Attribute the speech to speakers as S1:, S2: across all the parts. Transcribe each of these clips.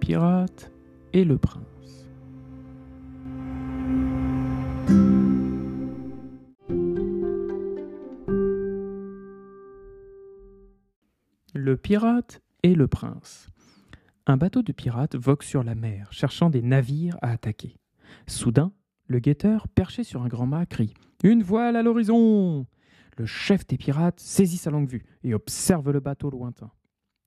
S1: pirate et le prince. Le pirate et le prince. Un bateau de pirates vogue sur la mer, cherchant des navires à attaquer. Soudain, le guetteur, perché sur un grand mât, crie Une voile à l'horizon Le chef des pirates saisit sa longue vue et observe le bateau lointain.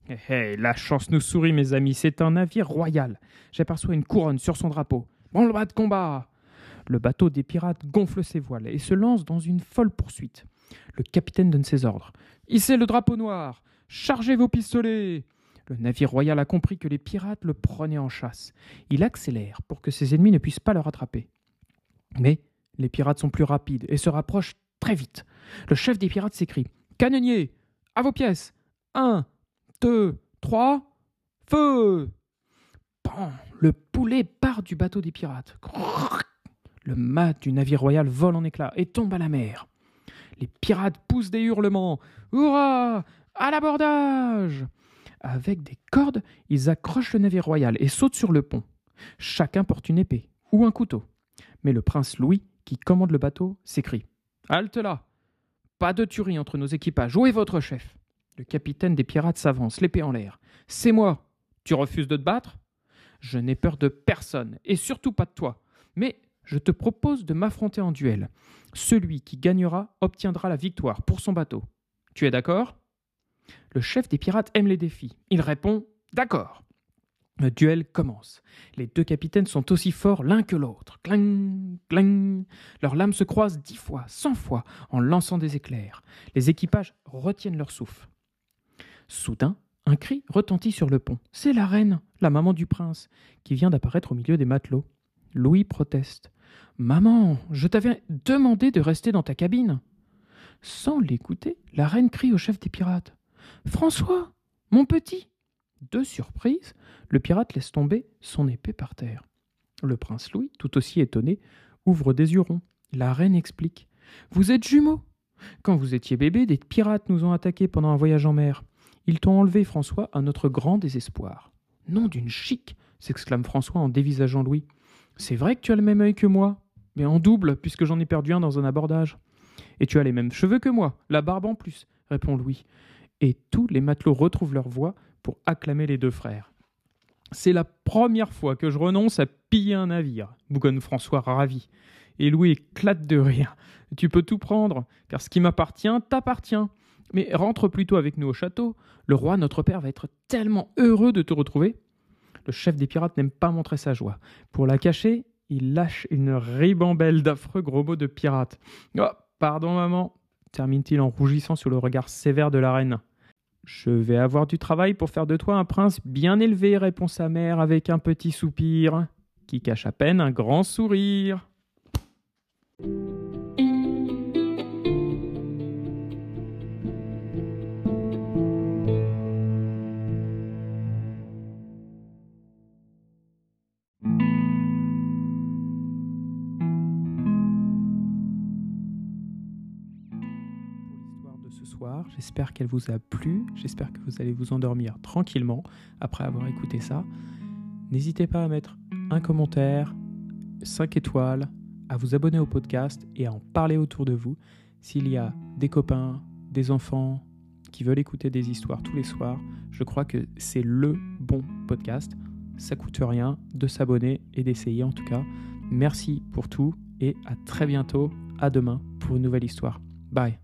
S1: Hé la chance nous sourit, mes amis, c'est un navire royal. J'aperçois une couronne sur son drapeau. Bon le bas de combat Le bateau des pirates gonfle ses voiles et se lance dans une folle poursuite. Le capitaine donne ses ordres. Hissez le drapeau noir Chargez vos pistolets le navire royal a compris que les pirates le prenaient en chasse. Il accélère pour que ses ennemis ne puissent pas le rattraper. Mais les pirates sont plus rapides et se rapprochent très vite. Le chef des pirates s'écrie Canonnier, à vos pièces Un, deux, trois, feu Pan Le poulet part du bateau des pirates. Le mât du navire royal vole en éclats et tombe à la mer. Les pirates poussent des hurlements. Hurrah À l'abordage avec des cordes, ils accrochent le navire royal et sautent sur le pont. Chacun porte une épée ou un couteau. Mais le prince Louis, qui commande le bateau, s'écrie Halte là Pas de tuerie entre nos équipages, où est votre chef? Le capitaine des pirates s'avance, l'épée en l'air. C'est moi Tu refuses de te battre? Je n'ai peur de personne, et surtout pas de toi. Mais je te propose de m'affronter en duel. Celui qui gagnera obtiendra la victoire pour son bateau. Tu es d'accord? Le chef des pirates aime les défis. Il répond D'accord. Le duel commence. Les deux capitaines sont aussi forts l'un que l'autre. Clang, clang. Leurs lames se croisent dix fois, cent fois, en lançant des éclairs. Les équipages retiennent leur souffle. Soudain, un cri retentit sur le pont. C'est la reine, la maman du prince, qui vient d'apparaître au milieu des matelots. Louis proteste. Maman, je t'avais demandé de rester dans ta cabine. Sans l'écouter, la reine crie au chef des pirates. François, mon petit De surprise, le pirate laisse tomber son épée par terre. Le prince Louis, tout aussi étonné, ouvre des yeux ronds. La reine explique. Vous êtes jumeaux Quand vous étiez bébé, des pirates nous ont attaqués pendant un voyage en mer. Ils t'ont enlevé, François, à notre grand désespoir. Nom d'une chic s'exclame François en dévisageant Louis. C'est vrai que tu as le même œil que moi, mais en double, puisque j'en ai perdu un dans un abordage. Et tu as les mêmes cheveux que moi, la barbe en plus, répond Louis et tous les matelots retrouvent leur voix pour acclamer les deux frères. C'est la première fois que je renonce à piller un navire, bougonne François ravi. Et Louis éclate de rire. Tu peux tout prendre, car ce qui m'appartient t'appartient. Mais rentre plutôt avec nous au château. Le roi, notre père, va être tellement heureux de te retrouver. Le chef des pirates n'aime pas montrer sa joie. Pour la cacher, il lâche une ribambelle d'affreux gros mots de pirate. Oh, pardon, maman, termine-t-il en rougissant sur le regard sévère de la reine. Je vais avoir du travail pour faire de toi un prince bien élevé, répond sa mère avec un petit soupir, qui cache à peine un grand sourire. J'espère qu'elle vous a plu. J'espère que vous allez vous endormir tranquillement après avoir écouté ça. N'hésitez pas à mettre un commentaire, 5 étoiles, à vous abonner au podcast et à en parler autour de vous. S'il y a des copains, des enfants qui veulent écouter des histoires tous les soirs, je crois que c'est le bon podcast. Ça coûte rien de s'abonner et d'essayer en tout cas. Merci pour tout et à très bientôt. À demain pour une nouvelle histoire. Bye.